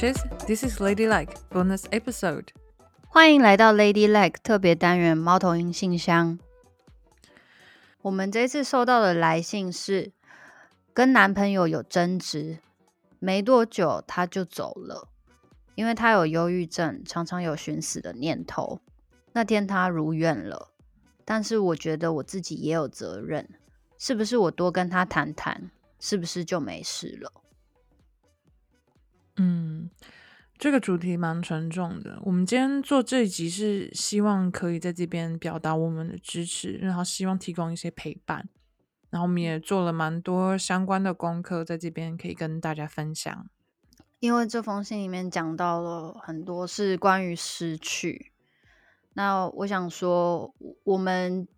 this this is Ladylike bonus episode. 欢迎来到 Ladylike 特别单元猫头鹰信箱。我们这次收到的来信是跟男朋友有争执，没多久他就走了，因为他有忧郁症，常常有寻死的念头。那天他如愿了，但是我觉得我自己也有责任，是不是我多跟他谈谈，是不是就没事了？嗯，这个主题蛮沉重的。我们今天做这一集是希望可以在这边表达我们的支持，然后希望提供一些陪伴。然后我们也做了蛮多相关的功课，在这边可以跟大家分享。因为这封信里面讲到了很多是关于失去。那我想说，我们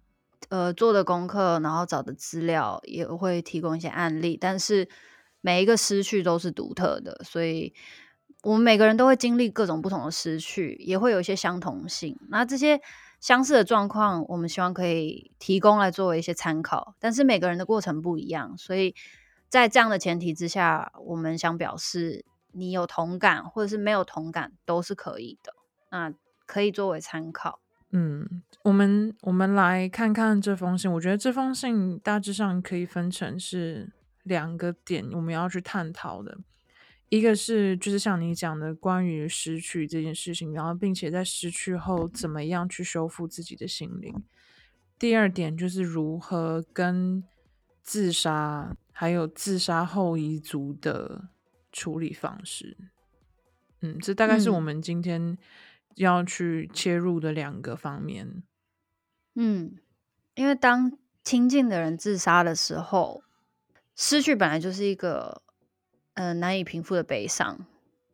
呃做的功课，然后找的资料也会提供一些案例，但是每一个失去都是独特的，所以我们每个人都会经历各种不同的失去，也会有一些相同性。那这些相似的状况，我们希望可以提供来作为一些参考，但是每个人的过程不一样，所以在这样的前提之下，我们想表示，你有同感或者是没有同感都是可以的。那可以作为参考。嗯，我们我们来看看这封信。我觉得这封信大致上可以分成是两个点，我们要去探讨的。一个是就是像你讲的关于失去这件事情，然后并且在失去后怎么样去修复自己的心灵。第二点就是如何跟自杀还有自杀后遗族的处理方式。嗯，这大概是我们今天。嗯要去切入的两个方面，嗯，因为当亲近的人自杀的时候，失去本来就是一个呃难以平复的悲伤。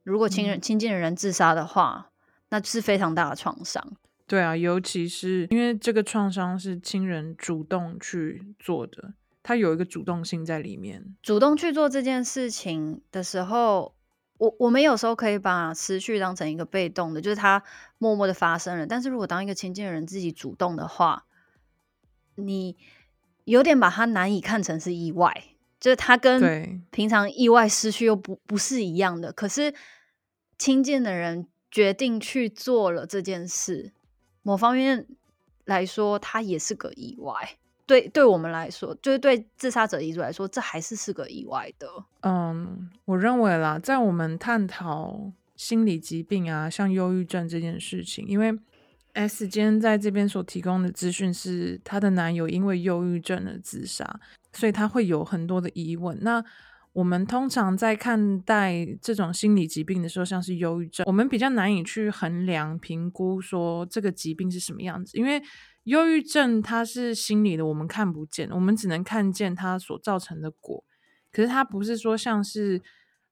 如果亲人、嗯、亲近的人自杀的话，那是非常大的创伤。对啊，尤其是因为这个创伤是亲人主动去做的，他有一个主动性在里面。主动去做这件事情的时候。我我们有时候可以把失去当成一个被动的，就是他默默的发生了。但是如果当一个亲近的人自己主动的话，你有点把他难以看成是意外，就是他跟平常意外失去又不不是一样的。可是亲近的人决定去做了这件事，某方面来说，他也是个意外。对，对我们来说，就是对自杀者遗族来说，这还是是个意外的。嗯，我认为啦，在我们探讨心理疾病啊，像忧郁症这件事情，因为 S 今天在这边所提供的资讯是她的男友因为忧郁症而自杀，所以他会有很多的疑问。那我们通常在看待这种心理疾病的时候，像是忧郁症，我们比较难以去衡量、评估说这个疾病是什么样子，因为。忧郁症它是心理的，我们看不见，我们只能看见它所造成的果。可是它不是说像是，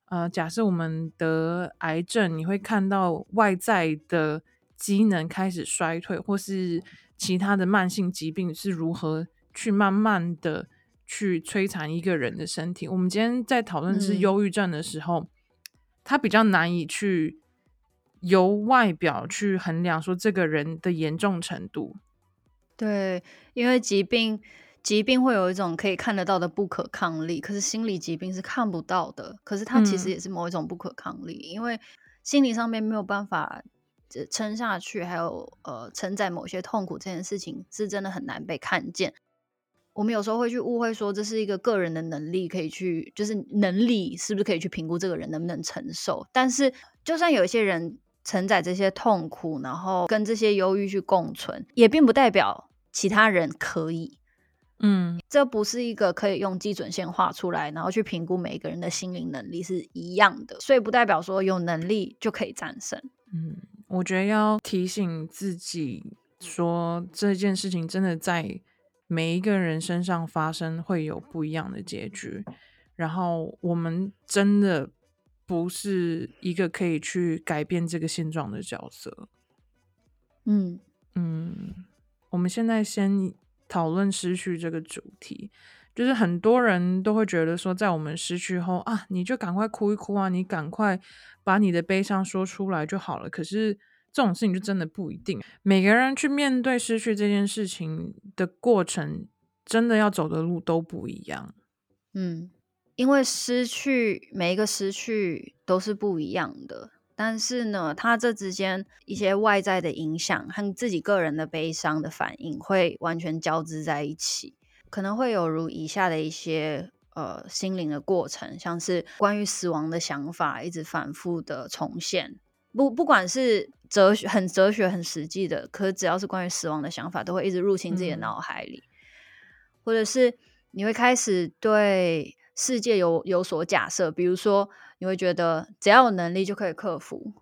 呃，假设我们得癌症，你会看到外在的机能开始衰退，或是其他的慢性疾病是如何去慢慢的去摧残一个人的身体。我们今天在讨论是忧郁症的时候，嗯，它比较难以去由外表去衡量说这个人的严重程度。对，因为疾病，疾病会有一种可以看得到的不可抗力，可是心理疾病是看不到的。可是它其实也是某一种不可抗力，嗯、因为心理上面没有办法撑下去，还有呃承载某些痛苦这件事情，是真的很难被看见。我们有时候会去误会说，这是一个个人的能力，可以去就是能力是不是可以去评估这个人能不能承受？但是就算有一些人。承载这些痛苦，然后跟这些忧郁去共存，也并不代表其他人可以。嗯，这不是一个可以用基准线画出来，然后去评估每一个人的心灵能力是一样的，所以不代表说有能力就可以战胜。嗯，我觉得要提醒自己说，这件事情真的在每一个人身上发生，会有不一样的结局。然后我们真的。不是一个可以去改变这个现状的角色。嗯嗯，我们现在先讨论失去这个主题，就是很多人都会觉得说，在我们失去后啊，你就赶快哭一哭啊，你赶快把你的悲伤说出来就好了。可是这种事情就真的不一定，每个人去面对失去这件事情的过程，真的要走的路都不一样。嗯。因为失去每一个失去都是不一样的，但是呢，它这之间一些外在的影响和自己个人的悲伤的反应会完全交织在一起，可能会有如以下的一些呃心灵的过程，像是关于死亡的想法一直反复的重现，不不管是哲学很哲学很实际的，可只要是关于死亡的想法，都会一直入侵自己的脑海里，嗯、或者是你会开始对。世界有有所假设，比如说你会觉得只要有能力就可以克服，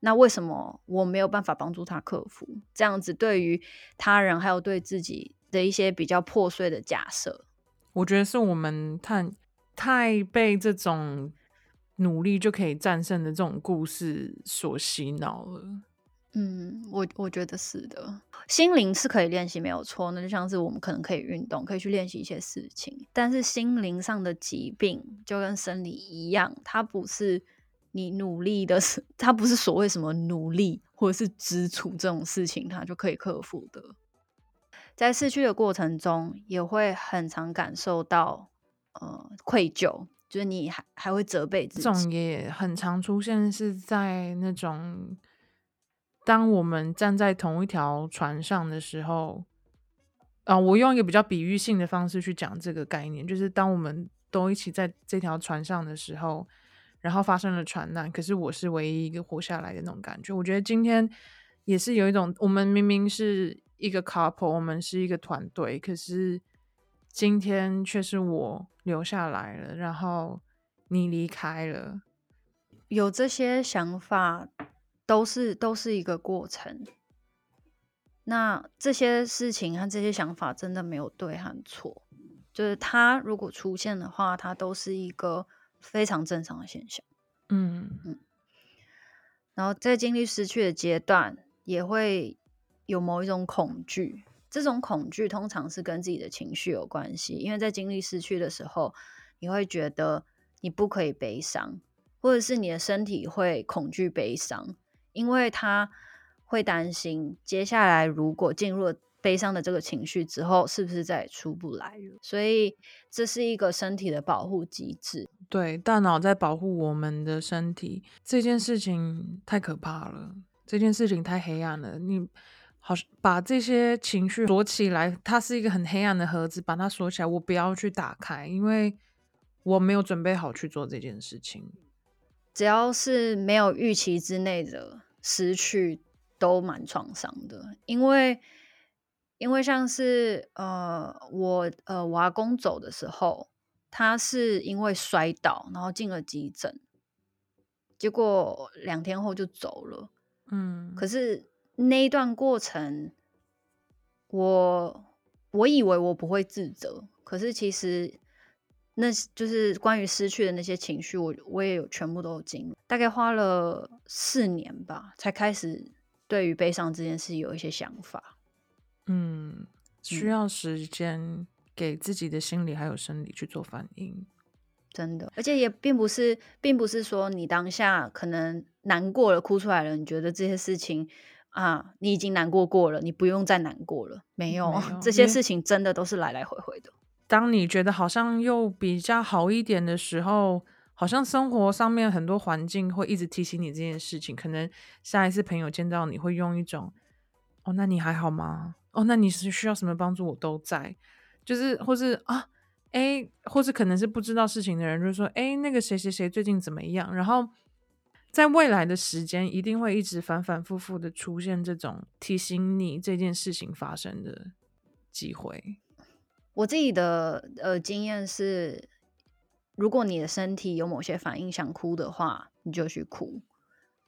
那为什么我没有办法帮助他克服？这样子对于他人还有对自己的一些比较破碎的假设，我觉得是我们太太被这种努力就可以战胜的这种故事所洗脑了。嗯，我我觉得是的，心灵是可以练习，没有错。那就像是我们可能可以运动，可以去练习一些事情。但是心灵上的疾病就跟生理一样，它不是你努力的，它不是所谓什么努力或者是支出这种事情，它就可以克服的。在逝去的过程中，也会很常感受到呃愧疚，就是你还还会责备自己。这种也很常出现是在那种。当我们站在同一条船上的时候，啊，我用一个比较比喻性的方式去讲这个概念，就是当我们都一起在这条船上的时候，然后发生了船难，可是我是唯一一个活下来的那种感觉。我觉得今天也是有一种，我们明明是一个 couple，我们是一个团队，可是今天却是我留下来了，然后你离开了，有这些想法。都是都是一个过程。那这些事情和这些想法真的没有对和错，就是它如果出现的话，它都是一个非常正常的现象。嗯嗯。然后在经历失去的阶段，也会有某一种恐惧。这种恐惧通常是跟自己的情绪有关系，因为在经历失去的时候，你会觉得你不可以悲伤，或者是你的身体会恐惧悲伤。因为他会担心，接下来如果进入了悲伤的这个情绪之后，是不是再也出不来了？所以这是一个身体的保护机制。对，大脑在保护我们的身体。这件事情太可怕了，这件事情太黑暗了。你好，把这些情绪锁起来，它是一个很黑暗的盒子，把它锁起来，我不要去打开，因为我没有准备好去做这件事情。只要是没有预期之内的失去，都蛮创伤的。因为，因为像是呃，我呃，我阿公走的时候，他是因为摔倒，然后进了急诊，结果两天后就走了。嗯，可是那一段过程，我我以为我不会自责，可是其实。那就是关于失去的那些情绪，我我也有全部都有经历，大概花了四年吧，才开始对于悲伤这件事有一些想法。嗯，需要时间给自己的心理还有生理去做反应，真的，而且也并不是，并不是说你当下可能难过了，哭出来了，你觉得这些事情啊，你已经难过过了，你不用再难过了，没有，没有，这些事情真的都是来来回回的。当你觉得好像又比较好一点的时候，好像生活上面很多环境会一直提醒你这件事情。可能下一次朋友见到你会用一种“哦，那你还好吗？哦，那你是需要什么帮助，我都在。”就是或是啊，诶，或是可能是不知道事情的人，就是说：“诶，那个谁谁谁最近怎么样？”然后在未来的时间，一定会一直反反复复的出现这种提醒你这件事情发生的机会。我自己的呃经验是，如果你的身体有某些反应想哭的话，你就去哭，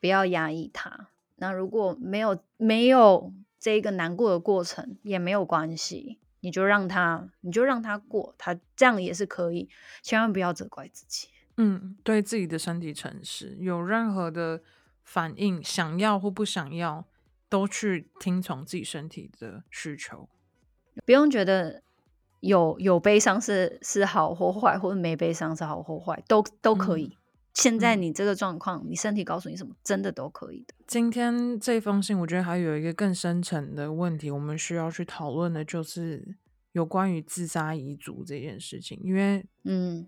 不要压抑它。那如果没有没有这一个难过的过程也没有关系，你就让它你就让它过，它这样也是可以。千万不要责怪自己。嗯，对自己的身体诚实，有任何的反应，想要或不想要，都去听从自己身体的需求，不用觉得。有有悲伤是是好或坏，或者没悲伤是好或坏，都都可以。嗯、现在你这个状况，嗯、你身体告诉你什么，真的都可以的。今天这封信，我觉得还有一个更深层的问题，我们需要去讨论的，就是有关于自杀遗嘱这件事情。因为，嗯，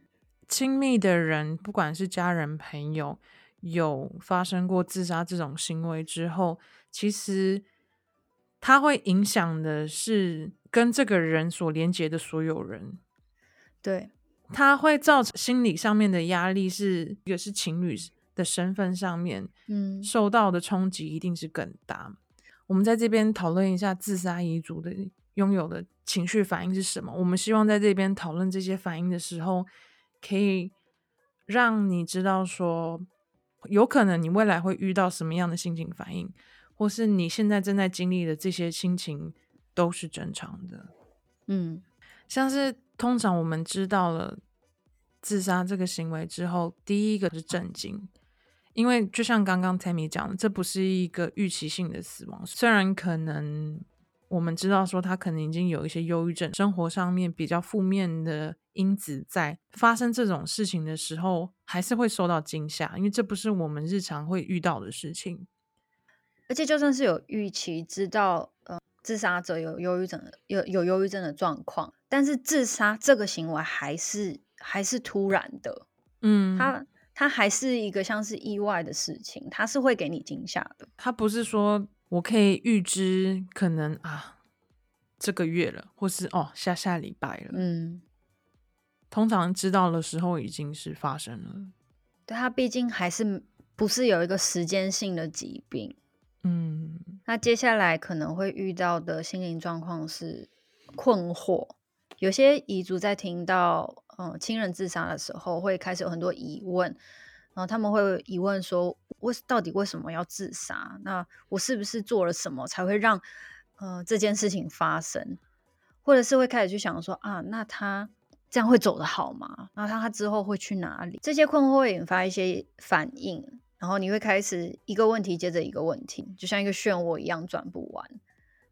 亲密的人，不管是家人、朋友，有发生过自杀这种行为之后，其实它会影响的是跟这个人所连接的所有人。对，它会造成心理上面的压力，是一个是情侣的身份上面，嗯，受到的冲击一定是更大。我们在这边讨论一下自杀遗族的拥有的情绪反应是什么？我们希望在这边讨论这些反应的时候，可以让你知道说，有可能你未来会遇到什么样的心情反应，或是你现在正在经历的这些心情都是正常的。嗯，像是通常我们知道了自杀这个行为之后，第一个是震惊。因为就像刚刚 Tammy 讲的，这不是一个预期性的死亡。虽然可能我们知道说他可能已经有一些忧郁症，生活上面比较负面的因子在发生这种事情的时候，还是会受到惊吓，因为这不是我们日常会遇到的事情。而且就算是有预期知道，呃，自杀者有忧郁症的，有有忧郁症的状况，但是自杀这个行为还是还是突然的，嗯，他。他还是一个像是意外的事情，他是会给你惊吓的。他不是说我可以预知可能啊这个月了，或是哦下下礼拜了。嗯，通常知道的时候已经是发生了。对，它毕竟还是不是有一个时间性的疾病。嗯，那接下来可能会遇到的心灵状况是困惑。有些遗族在听到。嗯，亲人自杀的时候会开始有很多疑问，然后他们会疑问说：为到底为什么要自杀？那我是不是做了什么才会让呃这件事情发生？或者是会开始去想说啊，那他这样会走得好吗？那他他之后会去哪里？这些困惑会引发一些反应，然后你会开始一个问题接着一个问题，就像一个漩涡一样转不完，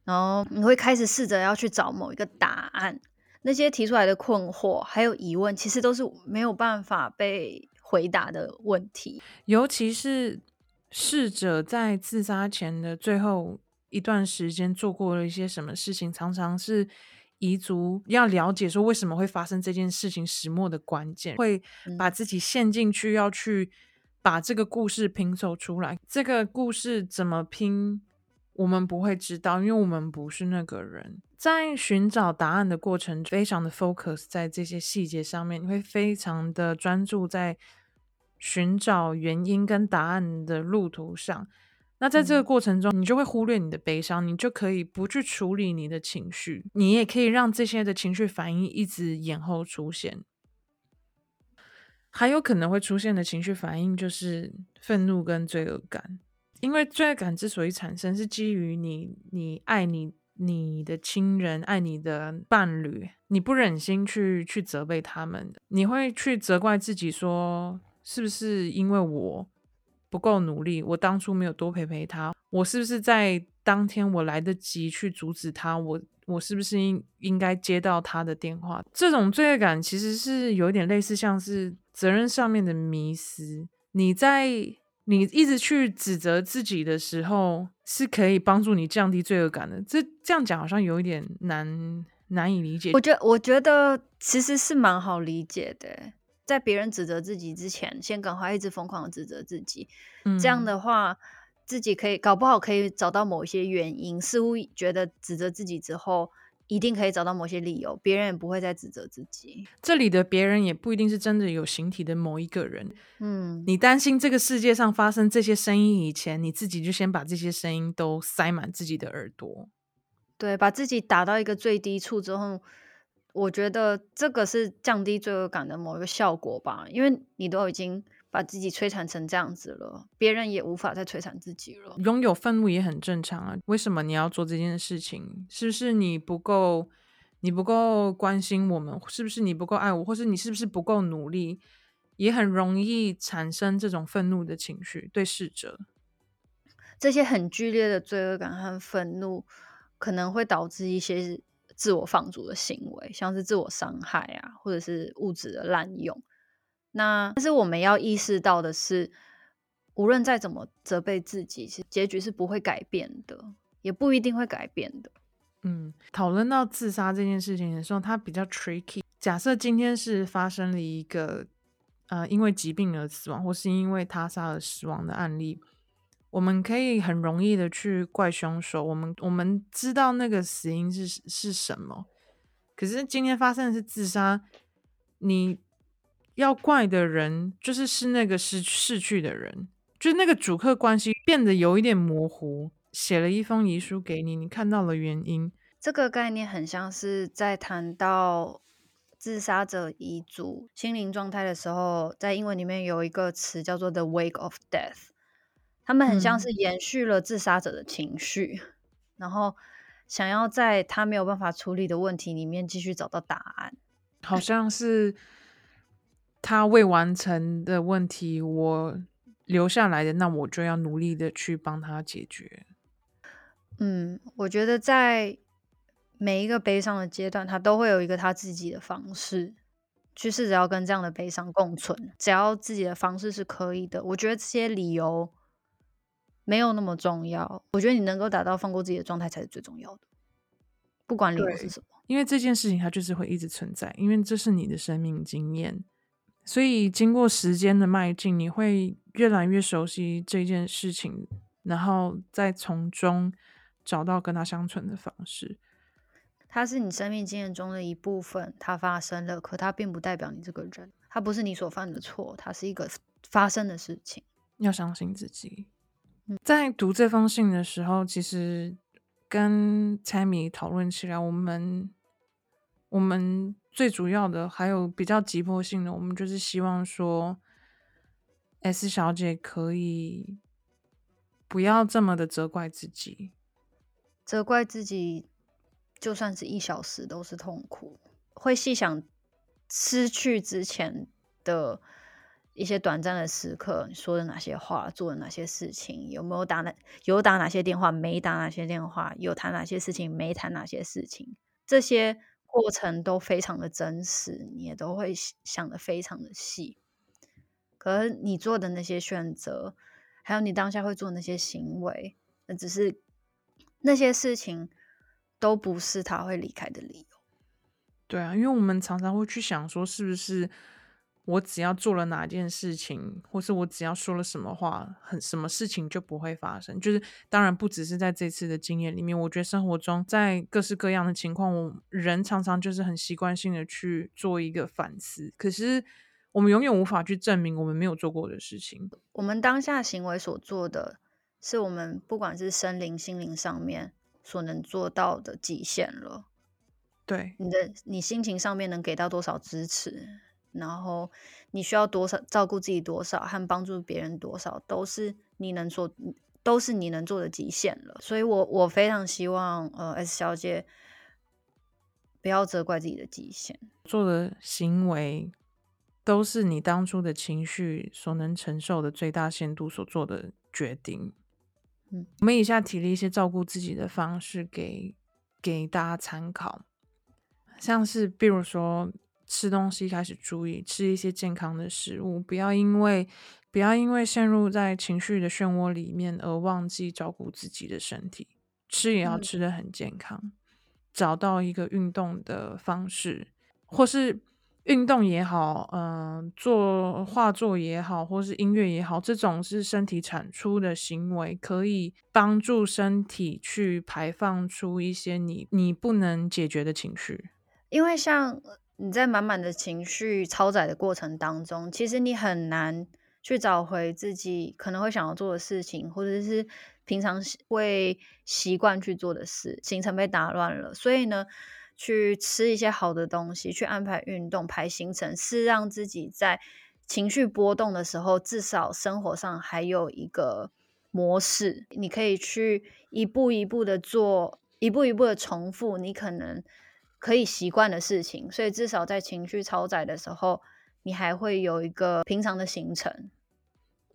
然后你会开始试着要去找某一个答案。那些提出来的困惑还有疑问，其实都是没有办法被回答的问题。尤其是逝者在自杀前的最后一段时间做过了一些什么事情，常常是遗族要了解说为什么会发生这件事情始末的关键，会把自己陷进去，要去把这个故事拼凑出来。这个故事怎么拼，我们不会知道，因为我们不是那个人。在寻找答案的过程，非常的 focus 在这些细节上面，你会非常的专注在寻找原因跟答案的路途上。那在这个过程中，你就会忽略你的悲伤，你就可以不去处理你的情绪，你也可以让这些的情绪反应一直延后出现。还有可能会出现的情绪反应就是愤怒跟罪恶感，因为罪恶感之所以产生，是基于你，你爱你。你的亲人爱你的伴侣，你不忍心去去责备他们，你会去责怪自己，说是不是因为我不够努力，我当初没有多陪陪他，我是不是在当天我来得及去阻止他，我我是不是应应该接到他的电话？这种罪恶感其实是有点类似，像是责任上面的迷失，你在。你一直去指责自己的时候，是可以帮助你降低罪恶感的。这这样讲好像有一点难难以理解。我觉我觉得其实是蛮好理解的，在别人指责自己之前，先赶快一直疯狂的指责自己。嗯，这样的话，自己可以搞不好可以找到某一些原因，似乎觉得指责自己之后。一定可以找到某些理由，别人也不会再指责自己。这里的别人也不一定是真的有形体的某一个人。嗯，你担心这个世界上发生这些声音以前，你自己就先把这些声音都塞满自己的耳朵。对，把自己打到一个最低处之后，我觉得这个是降低罪恶感的某一个效果吧，因为你都已经。把自己摧残成这样子了，别人也无法再摧残自己了。拥有愤怒也很正常啊。为什么你要做这件事情？是不是你不够，你不够关心我们？是不是你不够爱我？或是你是不是不够努力？也很容易产生这种愤怒的情绪。对逝者，这些很剧烈的罪恶感和愤怒，可能会导致一些自我放逐的行为，像是自我伤害啊，或者是物质的滥用。那但是我们要意识到的是，无论再怎么责备自己，其实结局是不会改变的，也不一定会改变的。嗯，讨论到自杀这件事情的时候，它比较 tricky。假设今天是发生了一个呃因为疾病而死亡，或是因为他杀而死亡的案例，我们可以很容易的去怪凶手。我们我们知道那个死因是是什么，可是今天发生的是自杀，你要怪的人就是是那个失逝去的人，就是那个主客关系变得有一点模糊。写了一封遗书给你，你看到了原因。这个概念很像是在谈到自杀者遗嘱心灵状态的时候，在英文里面有一个词叫做 “the wake of death”。他们很像是延续了自杀者的情绪，嗯、然后想要在他没有办法处理的问题里面继续找到答案。好像是他未完成的问题，我留下来的，那我就要努力的去帮他解决。嗯，我觉得在每一个悲伤的阶段，他都会有一个他自己的方式去试着要跟这样的悲伤共存。只要自己的方式是可以的，我觉得这些理由没有那么重要。我觉得你能够达到放过自己的状态才是最重要的，不管理由是什么。因为这件事情它就是会一直存在，因为这是你的生命经验，所以经过时间的迈进，你会越来越熟悉这件事情，然后再从中。找到跟他相处的方式，它是你生命经验中的一部分，它发生了，可它并不代表你这个人，它不是你所犯的错，它是一个发生的事情。要相信自己。在读这封信的时候，其实跟猜米讨论起来，我们我们最主要的还有比较急迫性的，我们就是希望说，S 小姐可以不要这么的责怪自己。责怪自己，就算是一小时都是痛苦。会细想失去之前的一些短暂的时刻，你说的哪些话，做的哪些事情，有没有打哪有打哪些电话，没打哪些电话，有谈哪些事情，没谈哪些事情，这些过程都非常的真实，你也都会想得非常的细。可是你做的那些选择，还有你当下会做那些行为，那只是。那些事情都不是他会离开的理由。对啊，因为我们常常会去想说，是不是我只要做了哪件事情，或是我只要说了什么话，很什么事情就不会发生。就是当然不只是在这次的经验里面，我觉得生活中在各式各样的情况，我人常常就是很习惯性的去做一个反思。可是我们永远无法去证明我们没有做过的事情。我们当下行为所做的。是我们不管是身灵、心灵上面所能做到的极限了。对，你的你心情上面能给到多少支持，然后你需要多少照顾自己多少和帮助别人多少，都是你能做，都是你能做的极限了。所以我我非常希望，呃，S 小姐不要责怪自己的极限，做的行为都是你当初的情绪所能承受的最大限度所做的决定。嗯，我们以下提了一些照顾自己的方式给给大家参考，像是比如说吃东西开始注意吃一些健康的食物，不要因为不要因为陷入在情绪的漩涡里面而忘记照顾自己的身体，吃也要吃得很健康，嗯，找到一个运动的方式，或是。运动也好，嗯、呃，做画作也好，或是音乐也好，这种是身体产出的行为，可以帮助身体去排放出一些你你不能解决的情绪。因为像你在满满的情绪超载的过程当中，其实你很难去找回自己可能会想要做的事情，或者是平常会习惯去做的事，行程被打乱了，所以呢。去吃一些好的东西，去安排运动、排行程，是让自己在情绪波动的时候，至少生活上还有一个模式。你可以去一步一步的做，一步一步的重复你可能可以习惯的事情。所以至少在情绪超载的时候，你还会有一个平常的行程。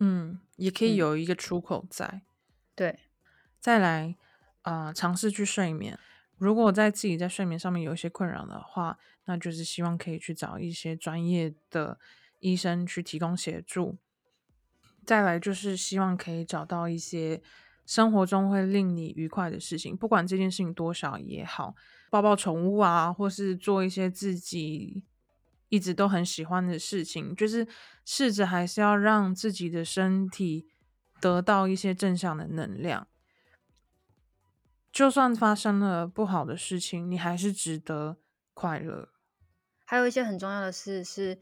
嗯，也可以有一个出口在。嗯、对，再来啊、呃，尝试去睡眠。如果在自己在睡眠上面有一些困扰的话，那就是希望可以去找一些专业的医生去提供协助。再来就是希望可以找到一些生活中会令你愉快的事情，不管这件事情多少也好，抱抱宠物啊，或是做一些自己一直都很喜欢的事情，就是试着还是要让自己的身体得到一些正向的能量。就算发生了不好的事情，你还是值得快乐。还有一些很重要的事是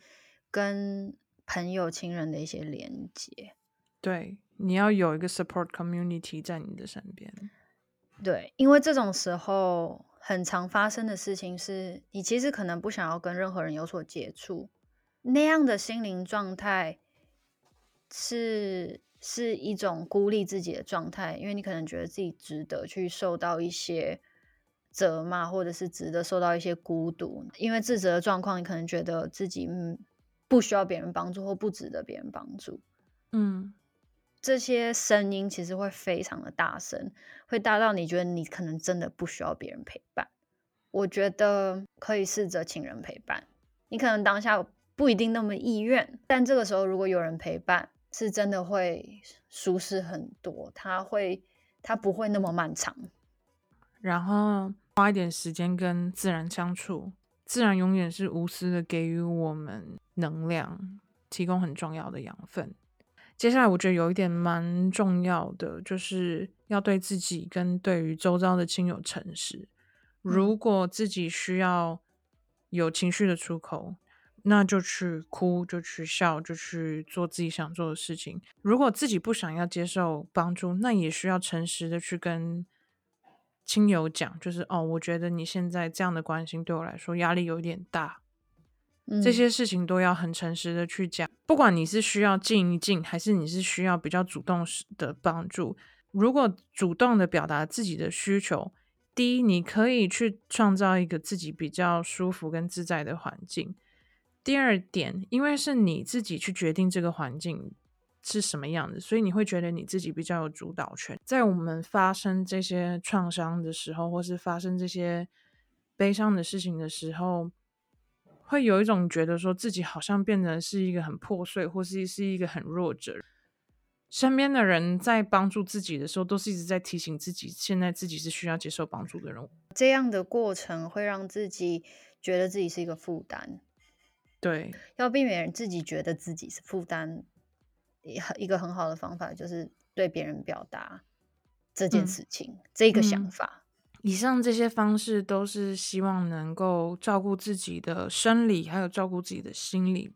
跟朋友、亲人的一些连接。对，你要有一个 support community 在你的身边。对，因为这种时候很常发生的事情是，你其实可能不想要跟任何人有所接触，那样的心灵状态是。是一种孤立自己的状态，因为你可能觉得自己值得去受到一些责骂，或者是值得受到一些孤独。因为自责的状况，你可能觉得自己嗯不需要别人帮助，或不值得别人帮助。嗯，这些声音其实会非常的大声，会大到你觉得你可能真的不需要别人陪伴。我觉得可以试着请人陪伴，你可能当下不一定那么意愿，但这个时候如果有人陪伴。是真的会舒适很多，它会，它不会那么漫长。然后花一点时间跟自然相处，自然永远是无私的给予我们能量，提供很重要的养分。接下来我觉得有一点蛮重要的，就是要对自己跟对于周遭的亲友诚实。如果自己需要有情绪的出口。那就去哭，就去笑，就去做自己想做的事情。如果自己不想要接受帮助，那也需要诚实的去跟亲友讲，就是哦，我觉得你现在这样的关心对我来说压力有点大。嗯，这些事情都要很诚实的去讲。不管你是需要静一静，还是你是需要比较主动的帮助，如果主动的表达自己的需求，第一，你可以去创造一个自己比较舒服跟自在的环境。第二点，因为是你自己去决定这个环境是什么样的，所以你会觉得你自己比较有主导权。在我们发生这些创伤的时候，或是发生这些悲伤的事情的时候，会有一种觉得说自己好像变成是一个很破碎，或是是一个很弱者。身边的人在帮助自己的时候，都是一直在提醒自己，现在自己是需要接受帮助的人。这样的过程会让自己觉得自己是一个负担。对，要避免自己觉得自己是负担，一个很好的方法就是对别人表达这件事情，嗯、这个想法、嗯。以上这些方式都是希望能够照顾自己的生理，还有照顾自己的心理。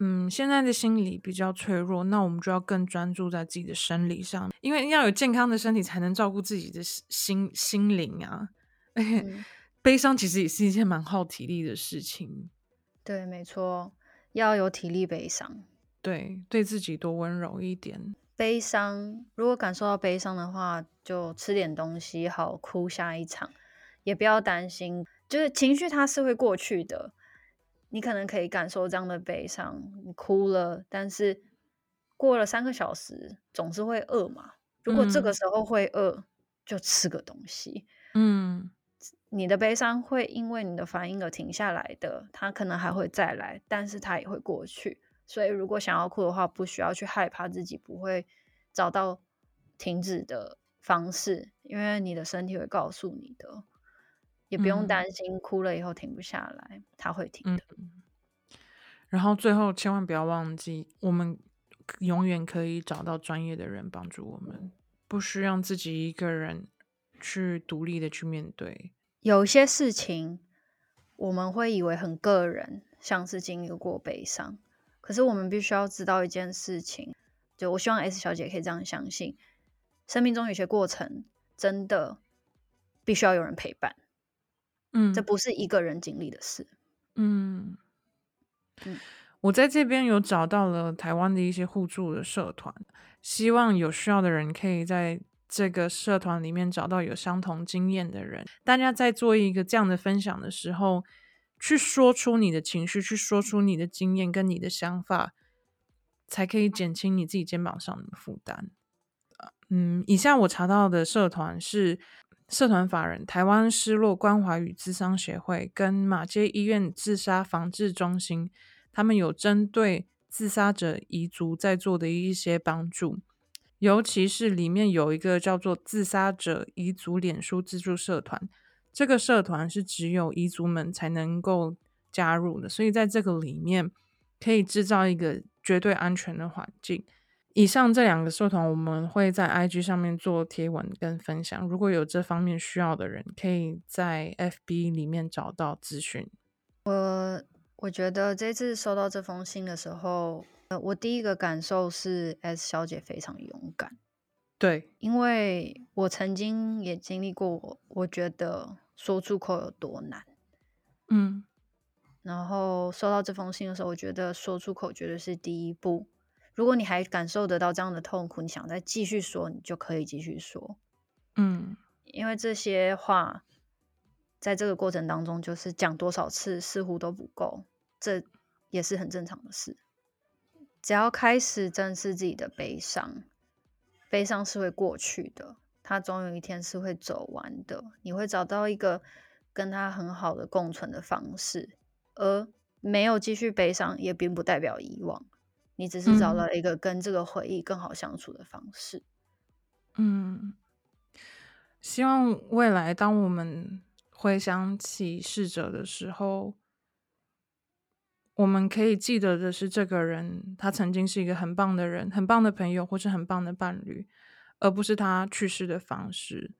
嗯，现在的心理比较脆弱，那我们就要更专注在自己的生理上，因为要有健康的身体，才能照顾自己的心心灵啊。嗯、悲伤其实也是一件蛮耗体力的事情。对，没错，要有体力悲伤。对，对自己多温柔一点。悲伤，如果感受到悲伤的话，就吃点东西，好哭下一场。也不要担心，就是情绪它是会过去的。你可能可以感受这样的悲伤，你哭了，但是过了三个小时，总是会饿嘛。如果这个时候会饿，嗯、就吃个东西。嗯。你的悲伤会因为你的反应而停下来的，它可能还会再来，但是它也会过去。所以，如果想要哭的话，不需要去害怕自己不会找到停止的方式，因为你的身体会告诉你的，也不用担心哭了以后停不下来，嗯、它会停的。然后最后千万不要忘记，我们永远可以找到专业的人帮助我们，不需要自己一个人去独立的去面对。有一些事情，我们会以为很个人，像是经历过悲伤。可是我们必须要知道一件事情，就我希望 S 小姐可以这样相信：生命中有些过程，真的必须要有人陪伴。嗯，这不是一个人经历的事。嗯嗯，我在这边有找到了台湾的一些互助的社团，希望有需要的人可以在。这个社团里面找到有相同经验的人，大家在做一个这样的分享的时候，去说出你的情绪，去说出你的经验跟你的想法，才可以减轻你自己肩膀上的负担。嗯，以下我查到的社团是社团法人台湾失落关怀与咨商协会跟马街医院自杀防治中心，他们有针对自杀者遗族在做的一些帮助。尤其是里面有一个叫做“自杀者遗族脸书自助社团”，这个社团是只有彝族们才能够加入的，所以在这个里面可以制造一个绝对安全的环境。以上这两个社团，我们会在 IG 上面做贴文跟分享。如果有这方面需要的人，可以在 FB 里面找到资讯。我我觉得这次收到这封信的时候，呃，我第一个感受是 S 小姐非常勇敢。对，因为我曾经也经历过我，我觉得说出口有多难。嗯，然后收到这封信的时候，我觉得说出口绝对是第一步。如果你还感受得到这样的痛苦，你想再继续说，你就可以继续说。嗯，因为这些话在这个过程当中，就是讲多少次似乎都不够，这也是很正常的事。只要开始正视自己的悲伤，悲伤是会过去的，它总有一天是会走完的。你会找到一个跟他很好的共存的方式，而没有继续悲伤，也并不代表遗忘。你只是找到一个跟这个回忆更好相处的方式。嗯，希望未来当我们回想起逝者的时候，我们可以记得的是，这个人他曾经是一个很棒的人，很棒的朋友，或是很棒的伴侣，而不是他去世的方式。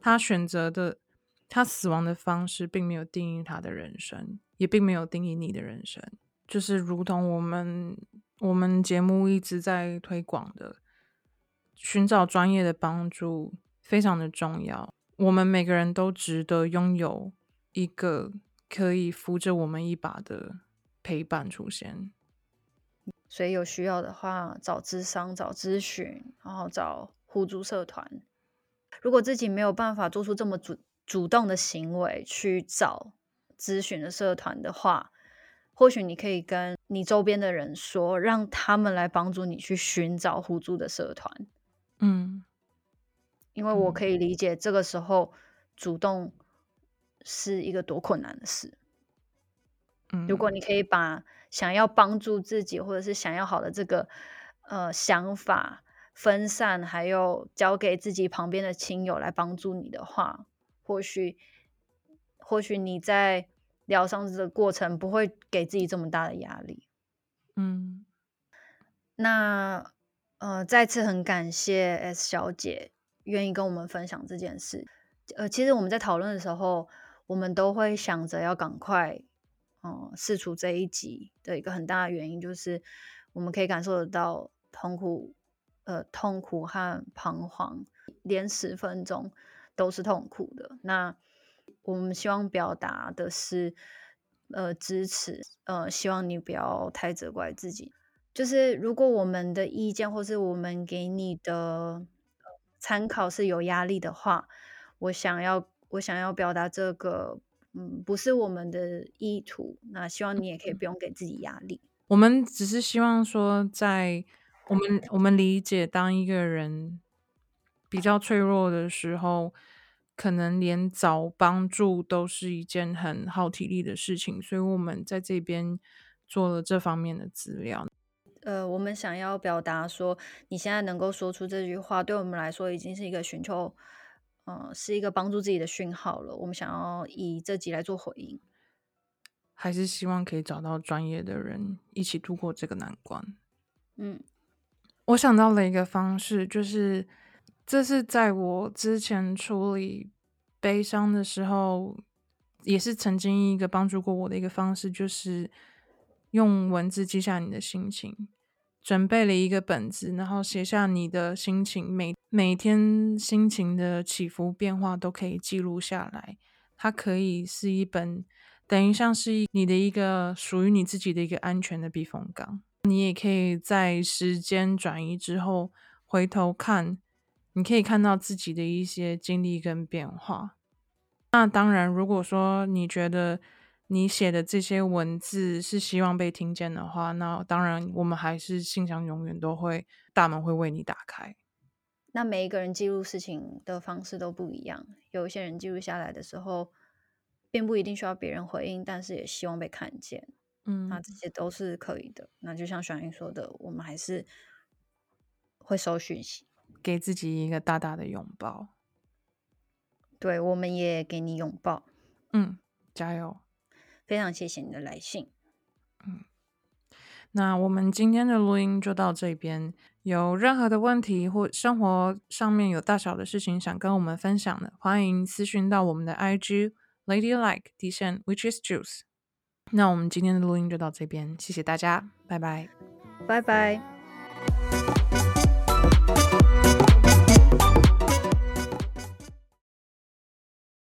他选择的，他死亡的方式，并没有定义他的人生，也并没有定义你的人生。就是如同我们。我们节目一直在推广的，寻找专业的帮助非常的重要。我们每个人都值得拥有一个可以扶着我们一把的陪伴出现。所以有需要的话，找咨商、找咨询，然后找互助社团。如果自己没有办法做出这么主主动的行为去找咨询的社团的话，或许你可以跟你周边的人说，让他们来帮助你去寻找互助的社团。嗯，因为我可以理解这个时候主动是一个多困难的事。嗯，如果你可以把想要帮助自己或者是想要好的这个呃想法分散，还有交给自己旁边的亲友来帮助你的话，或许或许你在。疗伤的过程不会给自己这么大的压力。嗯，那呃，再次很感谢 S 小姐愿意跟我们分享这件事。呃，其实我们在讨论的时候，我们都会想着要赶快，嗯、呃，释出这一集的一个很大的原因，就是我们可以感受得到痛苦，呃，痛苦和彷徨，连十分钟都是痛苦的。那我们希望表达的是，呃，支持，呃，希望你不要太责怪自己。就是如果我们的意见或是我们给你的参考是有压力的话，我想要我想要表达这个，嗯，不是我们的意图。那希望你也可以不用给自己压力。我们只是希望说，在我们我们理解，当一个人比较脆弱的时候。可能连找帮助都是一件很耗体力的事情，所以我们在这边做了这方面的资料。呃，我们想要表达说，你现在能够说出这句话，对我们来说已经是一个寻求，呃，是一个帮助自己的讯号了。我们想要以这集来做回应，还是希望可以找到专业的人一起度过这个难关。嗯，我想到了一个方式，就是。这是在我之前处理悲伤的时候，也是曾经一个帮助过我的一个方式，就是用文字记下你的心情，准备了一个本子，然后写下你的心情，每每天心情的起伏变化都可以记录下来。它可以是一本，等于像是你的一个属于你自己的一个安全的避风港。你也可以在时间转移之后回头看。你可以看到自己的一些经历跟变化。那当然，如果说你觉得你写的这些文字是希望被听见的话，那当然我们还是信箱永远都会大门会为你打开。那每一个人记录事情的方式都不一样，有一些人记录下来的时候，并不一定需要别人回应，但是也希望被看见。嗯，那这些都是可以的。那就像小英说的，我们还是会收讯息。给自己一个大大的拥抱，对，我们也给你拥抱，嗯，加油！非常谢谢你的来信。嗯，那我们今天的录音就到这边。有任何的问题或生活上面有大小的事情想跟我们分享的，欢迎私讯到我们的 IG Ladylike 底线 Which is Juice。那我们今天的录音就到这边，谢谢大家，拜拜，拜拜。